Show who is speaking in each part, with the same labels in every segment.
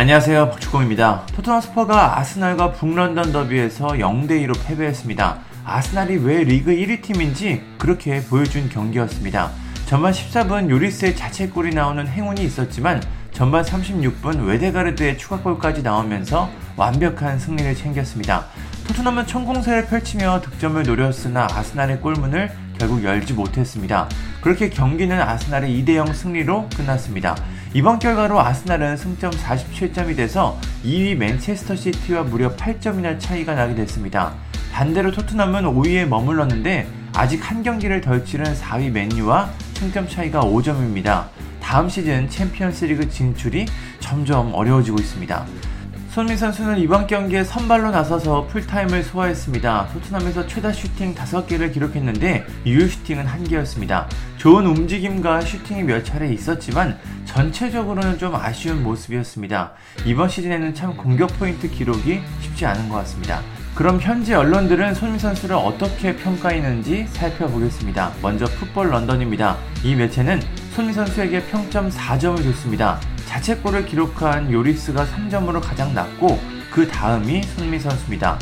Speaker 1: 안녕하세요 박주공입니다. 토트넘 스퍼스가 아스날과 북런던 더비에서 0대2로 패배했습니다. 아스날이 왜 리그 1위 팀인지 그렇게 보여준 경기였습니다. 전반 14분 요리스의 자책골이 나오는 행운이 있었지만 전반 36분 외데가르드의 추가골까지 나오면서 완벽한 승리를 챙겼습니다. 토트넘은 총공세를 펼치며 득점을 노렸으나 아스날의 골문을 결국 열지 못했습니다. 그렇게 경기는 아스날의 2대0 승리로 끝났습니다. 이번 결과로 아스날은 승점 47점이 돼서 2위 맨체스터 시티와 무려 8점이나 차이가 나게 됐습니다. 반대로 토트넘은 5위에 머물렀는데 아직 한 경기를 덜 치른 4위 맨유와 승점 차이가 5점입니다. 다음 시즌 챔피언스리그 진출이 점점 어려워지고 있습니다. 손흥민 선수는 이번 경기에 선발로 나서서 풀타임을 소화했습니다. 토트넘에서 최다 슈팅 5개를 기록했는데 유효 슈팅은 1개였습니다. 좋은 움직임과 슈팅이 몇 차례 있었지만 전체적으로는 좀 아쉬운 모습이었습니다. 이번 시즌에는 참 공격 포인트 기록이 쉽지 않은 것 같습니다. 그럼 현지 언론들은 손민 선수를 어떻게 평가했는지 살펴보겠습니다. 먼저 풋볼 런던입니다. 이 매체는 손민 선수에게 평점 4점을 줬습니다. 자책골을 기록한 요리스가 3점으로 가장 낮고 그 다음이 손미 선수입니다.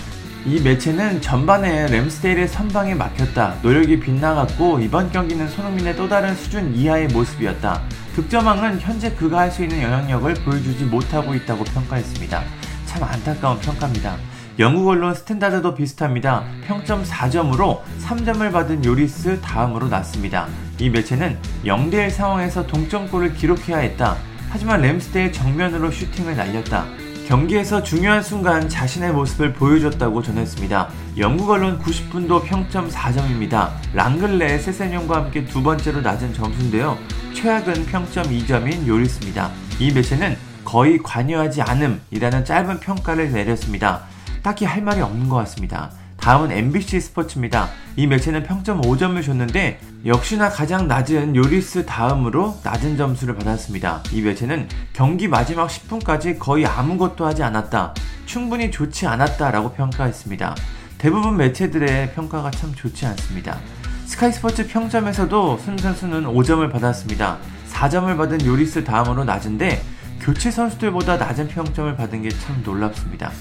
Speaker 1: 이 매체는 전반에 램스데일의 선방에 막혔다. 노력이 빗나갔고 이번 경기는 손흥민의 또 다른 수준 이하의 모습이었다. 득점왕은 현재 그가 할 수 있는 영향력을 보여주지 못하고 있다고 평가했습니다. 참 안타까운 평가입니다. 영국 언론 스탠다드도 비슷합니다. 평점 4점으로 3점을 받은 요리스 다음으로 낮습니다. 이 매체는 0대1 상황에서 동점골을 기록해야 했다. 하지만 램스데일 정면으로 슈팅을 날렸다. 경기에서 중요한 순간 자신의 모습을 보여줬다고 전했습니다. 영국 언론 90분도 평점 4점입니다. 랑글레 세세뇽과 함께 두 번째로 낮은 점수인데요. 최악은 평점 2점인 요리스입니다. 이 매체는 거의 관여하지 않음이라는 짧은 평가를 내렸습니다. 딱히 할 말이 없는 것 같습니다. 다음은 MBC 스포츠입니다. 이 매체는 평점 5점을 줬는데 역시나 가장 낮은 요리스 다음으로 낮은 점수를 받았습니다. 이 매체는 경기 마지막 10분까지 거의 아무것도 하지 않았다. 충분히 좋지 않았다라고 평가했습니다. 대부분 매체들의 평가가 참 좋지 않습니다. 스카이 스포츠 평점에서도 순 선수는 5점을 받았습니다. 4점을 받은 요리스 다음으로 낮은데 교체 선수들보다 낮은 평점을 받은 게 참 놀랍습니다.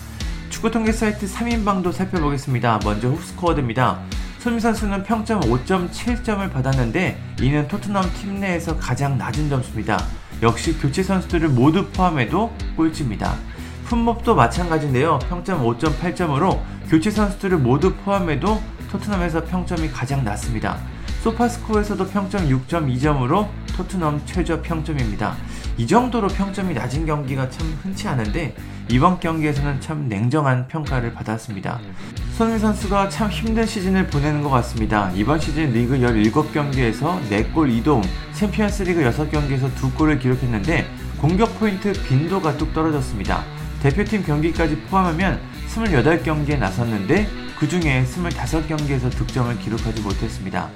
Speaker 1: 축구 통계 사이트 3인방도 살펴보겠습니다. 먼저 훅스코어드입니다. 손미 선수는 평점 5.7점을 받았는데 이는 토트넘 팀 내에서 가장 낮은 점수입니다. 역시 교체 선수들을 모두 포함해도 꼴찌입니다. 품목도 마찬가지인데요. 평점 5.8점으로 교체 선수들을 모두 포함해도 토트넘에서 평점이 가장 낮습니다. 소파스코어에서도 평점 6.2점으로 토트넘 최저 평점입니다. 이 정도로 평점이 낮은 경기가 참 흔치 않은데 이번 경기에서는 참 냉정한 평가를 받았습니다. 손흥민 선수가 참 힘든 시즌을 보내는 것 같습니다. 이번 시즌 리그 17경기에서 4골 2도움, 챔피언스 리그 6경기에서 2골을 기록했는데 공격 포인트 빈도가 뚝 떨어졌습니다. 대표팀 경기까지 포함하면 28경기에 나섰는데 그 중에 25경기에서 득점을 기록하지 못했습니다.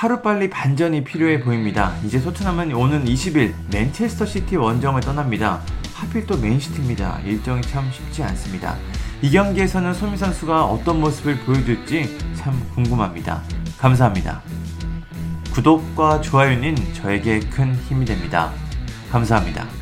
Speaker 1: 하루빨리 반전이 필요해 보입니다. 이제 토트넘은 오는 20일 맨체스터 시티 원정을 떠납니다. 하필 또 맨시티입니다. 일정이 참 쉽지 않습니다. 이 경기에서는 소미 선수가 어떤 모습을 보여줄지 참 궁금합니다. 감사합니다. 구독과 좋아요는 저에게 큰 힘이 됩니다. 감사합니다.